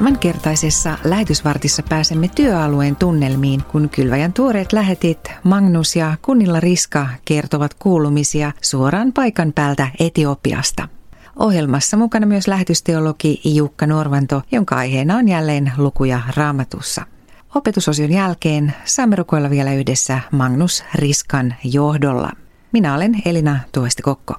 Tämänkertaisessa lähetysvartissa pääsemme työalueen tunnelmiin, kun Kylväjän tuoreet lähetit Magnus ja Kunnilla Riska kertovat kuulumisia suoraan paikan päältä Etiopiasta. Ohjelmassa mukana myös lähetysteologi Jukka Norvanto, jonka aiheena on jälleen lukuja raamatussa. Opetusosion jälkeen saamme rukoilla vielä yhdessä Magnus Riskan johdolla. Minä olen Elina Tuosti-Kokko.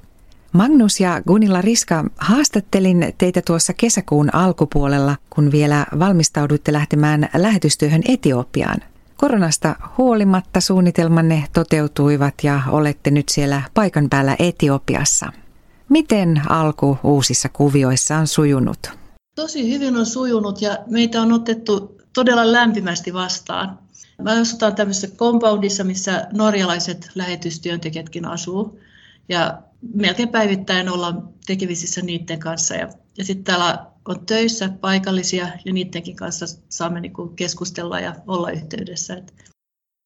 Magnus ja Gunilla Riska, haastattelin teitä tuossa kesäkuun alkupuolella, kun vielä valmistauduitte lähtemään lähetystyöhön Etiopiaan. Koronasta huolimatta suunnitelmanne toteutuivat ja olette nyt siellä paikan päällä Etiopiassa. Miten alku uusissa kuvioissa on sujunut? Tosi hyvin on sujunut ja meitä on otettu todella lämpimästi vastaan. Mä asutaan tämmöisessä compoundissa, missä norjalaiset lähetystyöntekijätkin asuu. Ja melkein päivittäin ollaan tekemisissä niiden kanssa. Ja, ja sitten täällä on töissä paikallisia ja niidenkin kanssa saamme niinku keskustella ja olla yhteydessä. Et,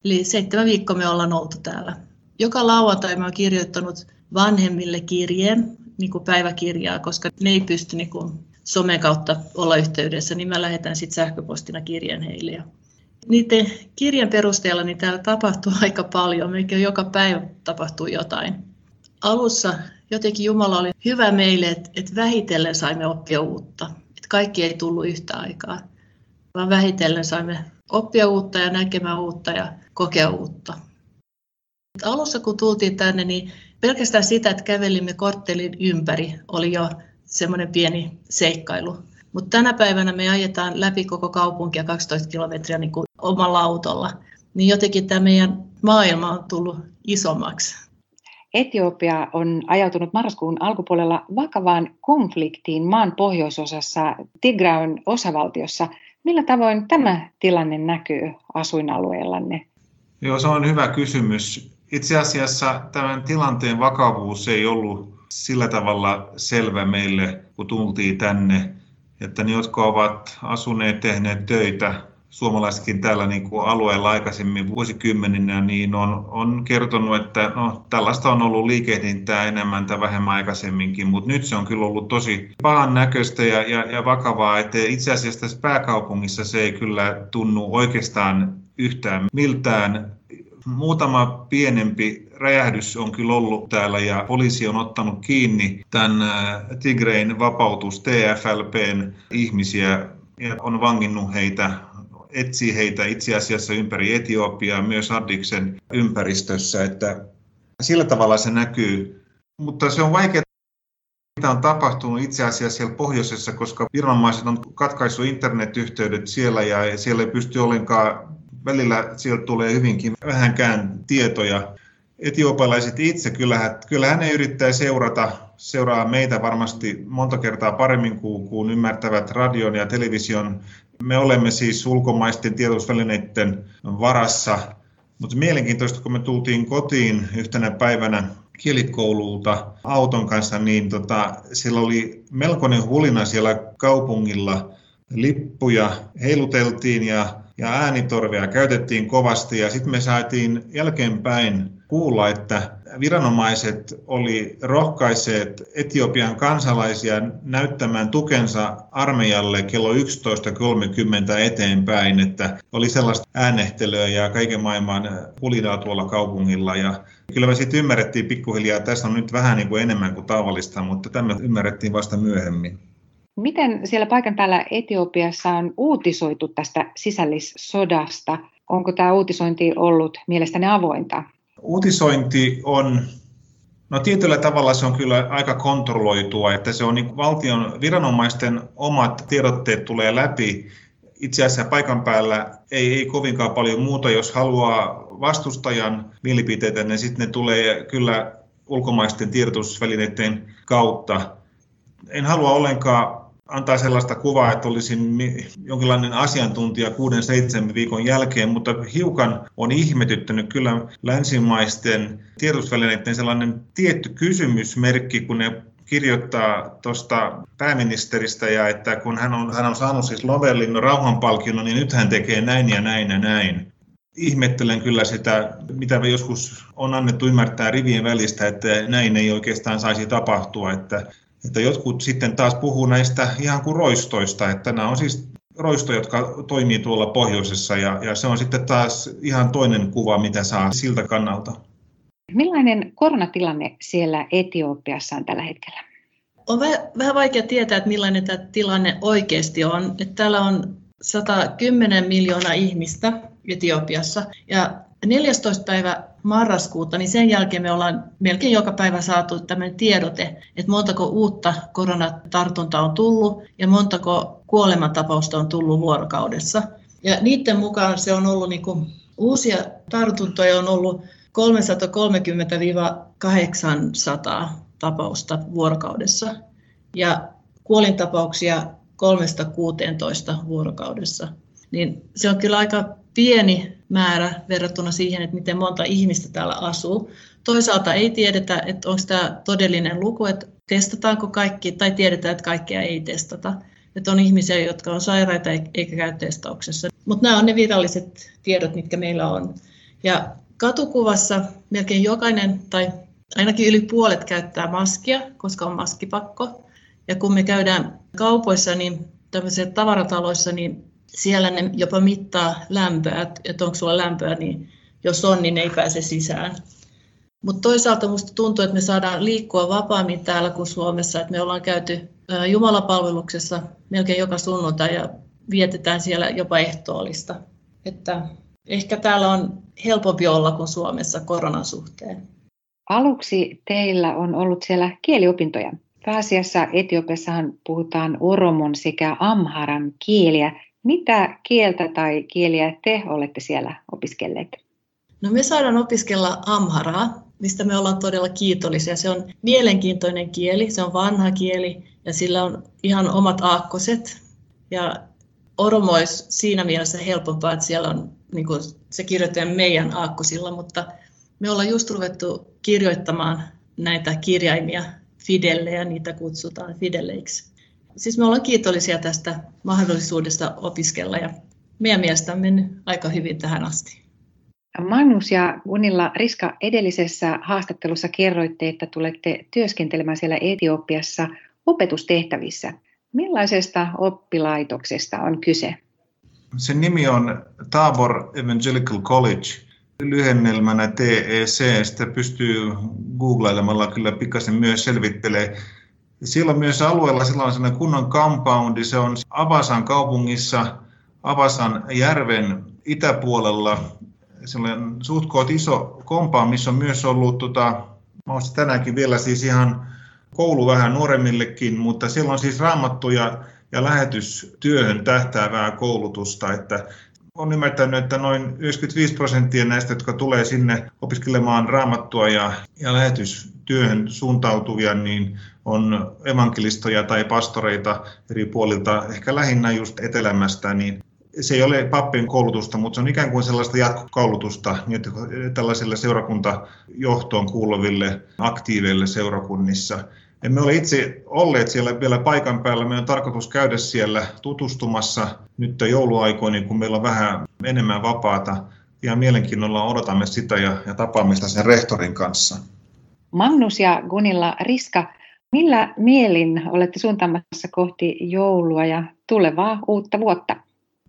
eli seitsemän viikkoa me ollaan oltu täällä. Joka lauantai mä oon kirjoittanut vanhemmille kirjeen, niin kuin päiväkirjaa, koska ne ei pysty niin kuin somen kautta olla yhteydessä, niin mä lähetän sitten sähköpostina kirjeen heille. Ja niiden kirjan perusteella niin täällä tapahtuu aika paljon, melkein joka päivä tapahtuu jotain. Alussa jotenkin Jumala oli hyvä meille, että, että vähitellen saimme oppia uutta. Että kaikki ei tullut yhtä aikaa, vaan vähitellen saimme oppia uutta ja näkemään uutta ja kokea uutta. Alussa kun tultiin tänne, niin pelkästään sitä, että kävelimme korttelin ympäri, oli jo semmoinen pieni seikkailu. Mutta tänä päivänä me ajetaan läpi koko kaupunkia 12 kilometriä niin kuin omalla autolla. Niin jotenkin tämä meidän maailma on tullut isommaksi. Etiopia on ajautunut marraskuun alkupuolella vakavaan konfliktiin maan pohjoisosassa Tigrayn osavaltiossa. Millä tavoin tämä tilanne näkyy asuinalueellanne? Joo, se on hyvä kysymys. Itse asiassa tämän tilanteen vakavuus ei ollut sillä tavalla selvä meille, kun tultiin tänne, että ne, jotka ovat asuneet, tehneet töitä, suomalaisetkin täällä niin kuin alueella aikaisemmin vuosikymmeninä, niin on, on kertonut, että no, tällaista on ollut liikehdintää enemmän tai vähemmän aikaisemminkin, mutta nyt se on kyllä ollut tosi pahan näköistä ja, ja, ja vakavaa, että itse asiassa tässä pääkaupungissa se ei kyllä tunnu oikeastaan yhtään miltään. Muutama pienempi räjähdys on kyllä ollut täällä ja poliisi on ottanut kiinni tämän äh, Tigrein vapautus TFLPn ihmisiä ja on vanginnut heitä etsii heitä itse asiassa ympäri Etiopiaa, myös Addiksen ympäristössä, että sillä tavalla se näkyy. Mutta se on vaikea mitä on tapahtunut itse asiassa siellä pohjoisessa, koska viranomaiset on katkaissut internetyhteydet siellä ja siellä ei pysty ollenkaan välillä sieltä tulee hyvinkin vähänkään tietoja. Etiopalaiset itse, kyllähän, kyllähän ne yrittää seurata, seuraa meitä varmasti monta kertaa paremmin kuin, kuin ymmärtävät radion ja television. Me olemme siis ulkomaisten tiedotusvälineiden varassa, mutta mielenkiintoista, kun me tultiin kotiin yhtenä päivänä kielikoululta auton kanssa, niin tota, siellä oli melkoinen hulina siellä kaupungilla. Lippuja heiluteltiin ja ja äänitorvea käytettiin kovasti ja sitten me saatiin jälkeenpäin kuulla, että viranomaiset oli rohkaiseet Etiopian kansalaisia näyttämään tukensa armeijalle kello 11.30 eteenpäin, että oli sellaista äänehtelyä ja kaiken maailman pulinaa tuolla kaupungilla. Ja kyllä me sitten ymmärrettiin pikkuhiljaa, tässä on nyt vähän niin kuin enemmän kuin tavallista, mutta tämä ymmärrettiin vasta myöhemmin. Miten siellä paikan päällä Etiopiassa on uutisoitu tästä sisällissodasta? Onko tämä uutisointi ollut mielestäni avointa? Uutisointi on, no tietyllä tavalla se on kyllä aika kontrolloitua, että se on niin valtion viranomaisten omat tiedotteet tulee läpi. Itse asiassa paikan päällä ei, ei kovinkaan paljon muuta, jos haluaa vastustajan mielipiteitä, niin sitten ne tulee kyllä ulkomaisten tiedotusvälineiden kautta. En halua ollenkaan antaa sellaista kuvaa, että olisin jonkinlainen asiantuntija kuuden seitsemän viikon jälkeen, mutta hiukan on ihmetyttänyt kyllä länsimaisten tiedotusvälineiden sellainen tietty kysymysmerkki, kun ne kirjoittaa tuosta pääministeristä ja että kun hän on, hän on saanut siis Nobelin rauhanpalkinnon, niin nyt hän tekee näin ja näin ja näin. Ihmettelen kyllä sitä, mitä me joskus on annettu ymmärtää rivien välistä, että näin ei oikeastaan saisi tapahtua, että että jotkut sitten taas puhuu näistä ihan kuin roistoista, että nämä on siis roisto, jotka toimii tuolla pohjoisessa ja, ja se on sitten taas ihan toinen kuva, mitä saa siltä kannalta. Millainen koronatilanne siellä Etiopiassa on tällä hetkellä? On vähän vaikea tietää, että millainen tämä tilanne oikeasti on. Että täällä on 110 miljoonaa ihmistä Etiopiassa ja 14. päivä marraskuuta, niin sen jälkeen me ollaan melkein joka päivä saatu tämmöinen tiedote, että montako uutta koronatartuntaa on tullut ja montako kuolemantapausta on tullut vuorokaudessa. Ja niiden mukaan se on ollut niin kuin, uusia tartuntoja on ollut 330-800 tapausta vuorokaudessa ja kuolintapauksia 3-16 vuorokaudessa. Niin se on kyllä aika pieni määrä verrattuna siihen, että miten monta ihmistä täällä asuu. Toisaalta ei tiedetä, että onko tämä todellinen luku, että testataanko kaikki, tai tiedetään, että kaikkea ei testata. Että on ihmisiä, jotka on sairaita eikä käy testauksessa. Mutta nämä on ne viralliset tiedot, mitkä meillä on. Ja katukuvassa melkein jokainen, tai ainakin yli puolet käyttää maskia, koska on maskipakko. Ja kun me käydään kaupoissa, niin tämmöisissä tavarataloissa, niin siellä ne jopa mittaa lämpöä, että onko sulla lämpöä, niin jos on, niin ei pääse sisään. Mutta toisaalta minusta tuntuu, että me saadaan liikkua vapaammin täällä kuin Suomessa, että me ollaan käyty Jumalapalveluksessa melkein joka sunnuntai ja vietetään siellä jopa ehtoollista. Että ehkä täällä on helpompi olla kuin Suomessa koronan suhteen. Aluksi teillä on ollut siellä kieliopintoja. Pääasiassa Etiopiassahan puhutaan oromon sekä amharan kieliä. Mitä kieltä tai kieliä te olette siellä opiskelleet? No me saadaan opiskella amharaa, mistä me ollaan todella kiitollisia. Se on mielenkiintoinen kieli, se on vanha kieli ja sillä on ihan omat aakkoset. Ja oromo olisi siinä mielessä helpompaa, että siellä on, niin kuin, se kirjoitetaan meidän aakkosilla, mutta me ollaan just ruvettu kirjoittamaan näitä kirjaimia Fidelle ja niitä kutsutaan Fideleiksi siis me ollaan kiitollisia tästä mahdollisuudesta opiskella ja meidän mielestä on mennyt aika hyvin tähän asti. Magnus ja Gunilla Riska edellisessä haastattelussa kerroitte, että tulette työskentelemään siellä Etiopiassa opetustehtävissä. Millaisesta oppilaitoksesta on kyse? Sen nimi on Tabor Evangelical College, lyhennelmänä TEC. Sitä pystyy googlailemalla kyllä pikkasen myös selvittelee. Siellä on myös alueella sellainen kunnon compoundi, se on Avasan kaupungissa, Avasan järven itäpuolella, sellainen suht iso compound, missä on myös ollut, tota, tänäänkin vielä siis ihan koulu vähän nuoremmillekin, mutta siellä on siis raamattuja ja lähetystyöhön tähtäävää koulutusta, että on ymmärtänyt, että noin 95 prosenttia näistä, jotka tulee sinne opiskelemaan raamattua ja, ja lähetystyöhön suuntautuvia, niin on evankelistoja tai pastoreita eri puolilta, ehkä lähinnä just etelämästä, niin se ei ole pappien koulutusta, mutta se on ikään kuin sellaista jatkokoulutusta niin tällaisille seurakuntajohtoon kuuluville aktiiveille seurakunnissa. Emme ole itse olleet siellä vielä paikan päällä. Meidän on tarkoitus käydä siellä tutustumassa nyt jouluaikoina, kun meillä on vähän enemmän vapaata. Ja mielenkiinnolla odotamme sitä ja, ja tapaamista sen rehtorin kanssa. Magnus ja Gunilla Riska, millä mielin olette suuntaamassa kohti joulua ja tulevaa uutta vuotta?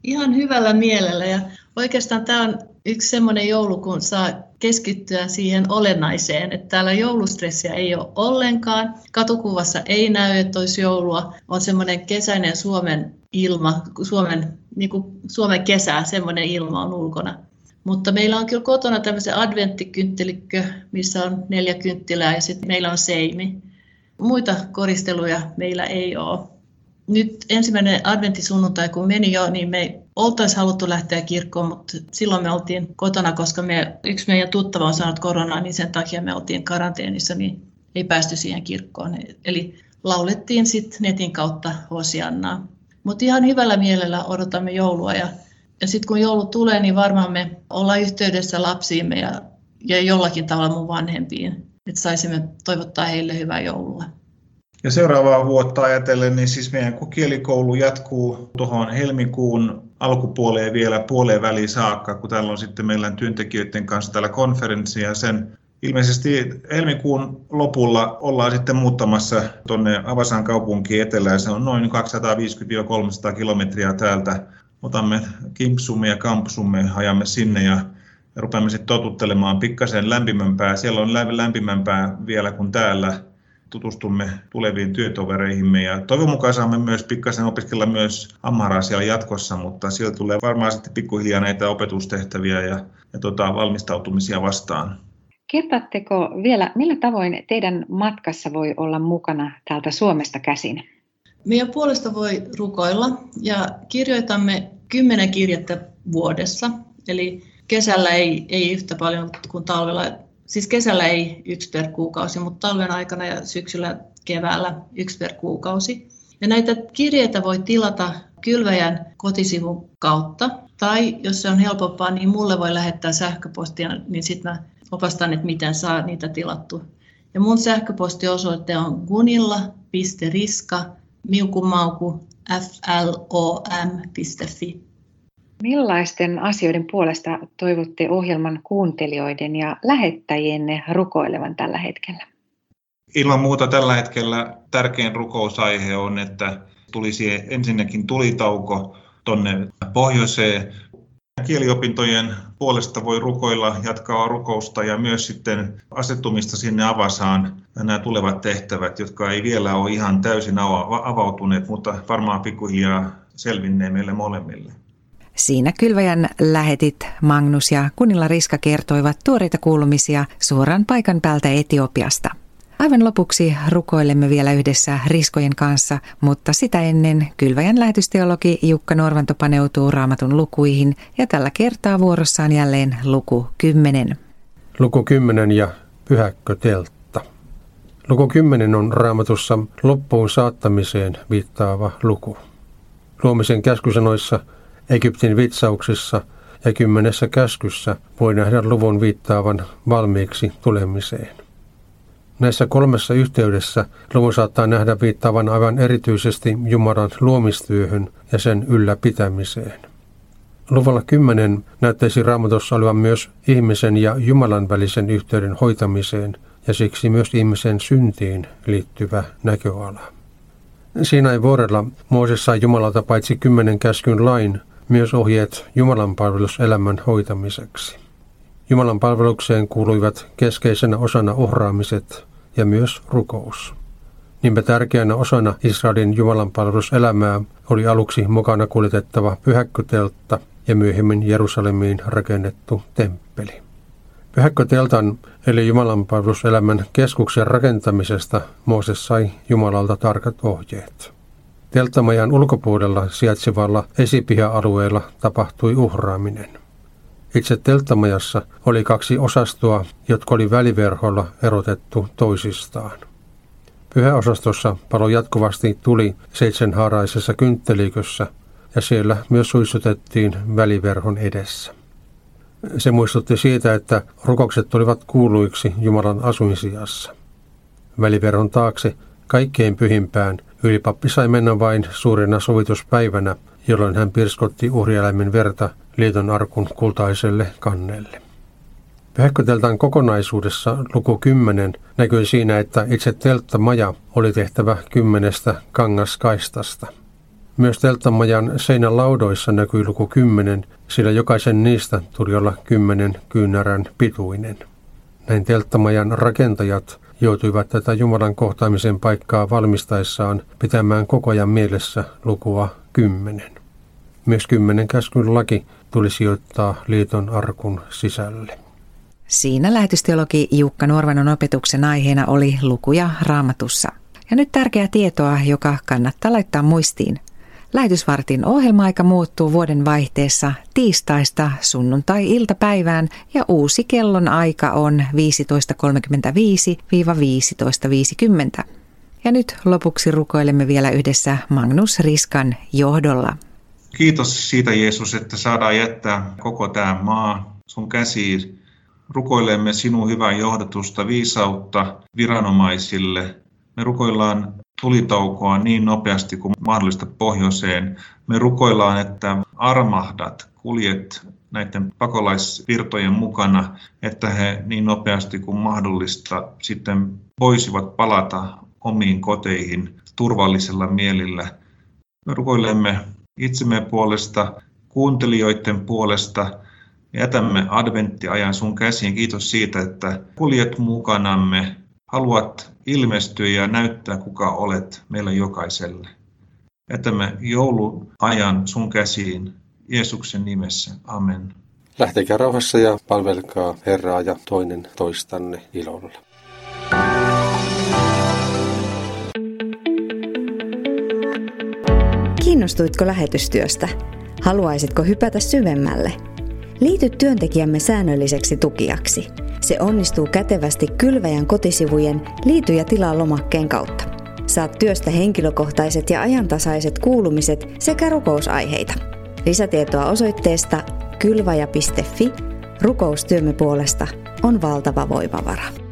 Ihan hyvällä mielellä ja oikeastaan tämä on yksi semmoinen joulu, kun saa keskittyä siihen olennaiseen, että täällä joulustressiä ei ole ollenkaan. Katukuvassa ei näy, että olisi joulua. On semmoinen kesäinen Suomen ilma, Suomen, niin kuin Suomen kesä, semmoinen ilma on ulkona. Mutta meillä on kyllä kotona tämmöisen adventtikynttilikö, missä on neljä kynttilää ja sitten meillä on seimi. Muita koristeluja meillä ei ole nyt ensimmäinen adventtisunnuntai kun meni jo, niin me oltaisiin haluttu lähteä kirkkoon, mutta silloin me oltiin kotona, koska me, yksi meidän tuttava on saanut koronaa, niin sen takia me oltiin karanteenissa, niin ei päästy siihen kirkkoon. Eli laulettiin sitten netin kautta Hosiannaa. Mutta ihan hyvällä mielellä odotamme joulua ja, ja sitten kun joulu tulee, niin varmaan me ollaan yhteydessä lapsiimme ja, ja jollakin tavalla mun vanhempiin, että saisimme toivottaa heille hyvää joulua. Ja seuraavaa vuotta ajatellen, niin siis meidän kielikoulu jatkuu tuohon helmikuun alkupuoleen vielä puoleen väliin saakka, kun täällä on sitten meillä työntekijöiden kanssa täällä konferenssi ja sen Ilmeisesti helmikuun lopulla ollaan sitten muuttamassa tuonne Avasan kaupunkiin etelään. Se on noin 250-300 kilometriä täältä. Otamme kimpsumme ja kampsumme, ajamme sinne ja rupeamme sitten totuttelemaan pikkasen lämpimämpää. Siellä on lämpimämpää vielä kuin täällä. Tutustumme tuleviin työtovereihimme ja toivon mukaan saamme myös pikkasen opiskella myös Amharaa siellä jatkossa, mutta siellä tulee varmaan sitten pikkuhiljaa näitä opetustehtäviä ja, ja tota, valmistautumisia vastaan. Kertaatteko vielä, millä tavoin teidän matkassa voi olla mukana täältä Suomesta käsin? Meidän puolesta voi rukoilla ja kirjoitamme kymmenen kirjettä vuodessa. Eli kesällä ei, ei yhtä paljon kuin talvella. Siis kesällä ei yksi per kuukausi, mutta talven aikana ja syksyllä keväällä yksi per kuukausi. Ja näitä kirjeitä voi tilata kylväjän kotisivun kautta. Tai jos se on helpompaa, niin mulle voi lähettää sähköpostia, niin sitten mä opastan, että miten saa niitä tilattu. Ja mun sähköpostiosoite on gunilla.riska miukumauku flom.fi. Millaisten asioiden puolesta toivotte ohjelman kuuntelijoiden ja lähettäjienne rukoilevan tällä hetkellä? Ilman muuta tällä hetkellä tärkein rukousaihe on, että tulisi ensinnäkin tulitauko tuonne pohjoiseen Kieliopintojen puolesta voi rukoilla, jatkaa rukousta ja myös sitten asettumista sinne avasaan nämä tulevat tehtävät, jotka ei vielä ole ihan täysin avautuneet, mutta varmaan pikkuhiljaa selvinnee meille molemmille. Siinä kylväjän lähetit Magnus ja Kunilla Riska kertoivat tuoreita kuulumisia suoraan paikan päältä Etiopiasta – Aivan lopuksi rukoilemme vielä yhdessä Riskojen kanssa, mutta sitä ennen kylväjän lähetysteologi Jukka Norvanto paneutuu raamatun lukuihin ja tällä kertaa vuorossaan jälleen luku 10. Luku 10 ja pyhäkkö teltta. Luku 10 on raamatussa loppuun saattamiseen viittaava luku. Luomisen käskysanoissa, Egyptin vitsauksissa ja kymmenessä käskyssä voi nähdä luvun viittaavan valmiiksi tulemiseen. Näissä kolmessa yhteydessä luvun saattaa nähdä viittaavan aivan erityisesti Jumalan luomistyöhön ja sen ylläpitämiseen. Luvulla 10 näyttäisi raamatussa olevan myös ihmisen ja Jumalan välisen yhteyden hoitamiseen ja siksi myös ihmisen syntiin liittyvä näköala. Siinä ei vuorella Mooses sai Jumalalta paitsi kymmenen käskyn lain, myös ohjeet Jumalan palveluselämän hoitamiseksi. Jumalan palvelukseen kuuluivat keskeisenä osana ohraamiset ja myös rukous. Niinpä tärkeänä osana Israelin Jumalan palveluselämää oli aluksi mukana kuljetettava pyhäkköteltta ja myöhemmin Jerusalemiin rakennettu temppeli. Pyhäkköteltan eli Jumalan palveluselämän keskuksen rakentamisesta Mooses sai Jumalalta tarkat ohjeet. Telttamajan ulkopuolella sijaitsevalla esipiha-alueella tapahtui uhraaminen – itse telttamajassa oli kaksi osastoa, jotka oli väliverholla erotettu toisistaan. Pyhäosastossa palo jatkuvasti tuli seitsemänhaaraisessa kynttelikössä ja siellä myös suistutettiin väliverhon edessä. Se muistutti siitä, että rukokset tulivat kuuluiksi Jumalan asuinsijassa. Väliverhon taakse kaikkein pyhimpään ylipappi sai mennä vain suurena sovituspäivänä, jolloin hän pirskotti uhrieläimen verta liiton arkun kultaiselle kannelle. Pyhäkköteltan kokonaisuudessa luku 10 näkyy siinä, että itse telttamaja oli tehtävä kymmenestä kangaskaistasta. Myös telttamajan seinän laudoissa näkyy luku 10, sillä jokaisen niistä tuli olla kymmenen kyynärän pituinen. Näin telttamajan rakentajat joutuivat tätä Jumalan kohtaamisen paikkaa valmistaessaan pitämään koko ajan mielessä lukua 10. Myös kymmenen käskyn laki tuli sijoittaa liiton arkun sisälle. Siinä lähetysteologi Jukka Nuorvanon opetuksen aiheena oli lukuja raamatussa. Ja nyt tärkeää tietoa, joka kannattaa laittaa muistiin. Lähetysvartin ohjelma-aika muuttuu vuoden vaihteessa tiistaista sunnuntai-iltapäivään ja uusi kellon aika on 15.35-15.50. Ja nyt lopuksi rukoilemme vielä yhdessä Magnus Riskan johdolla. Kiitos siitä Jeesus, että saadaan jättää koko tämä maa sun käsiin. Rukoilemme sinun hyvää johdatusta, viisautta viranomaisille. Me rukoillaan tulitaukoa niin nopeasti kuin mahdollista pohjoiseen. Me rukoillaan, että armahdat, kuljet näiden pakolaisvirtojen mukana, että he niin nopeasti kuin mahdollista sitten voisivat palata omiin koteihin turvallisella mielillä. Me rukoilemme itsemme puolesta, kuuntelijoiden puolesta, jätämme adventtiajan sun käsiin. Kiitos siitä, että kuljet mukanamme, haluat ilmestyä ja näyttää, kuka olet meille jokaiselle. Jätämme jouluajan sun käsiin Jeesuksen nimessä. Amen. Lähtekää rauhassa ja palvelkaa Herraa ja toinen toistanne ilolla. Kiinnostuitko lähetystyöstä? Haluaisitko hypätä syvemmälle? Liity työntekijämme säännölliseksi tukijaksi. Se onnistuu kätevästi kylväjän kotisivujen Liity ja tilaa lomakkeen kautta. Saat työstä henkilökohtaiset ja ajantasaiset kuulumiset sekä rukousaiheita. Lisätietoa osoitteesta kylvaja.fi. Rukoustyömme puolesta on valtava voimavara.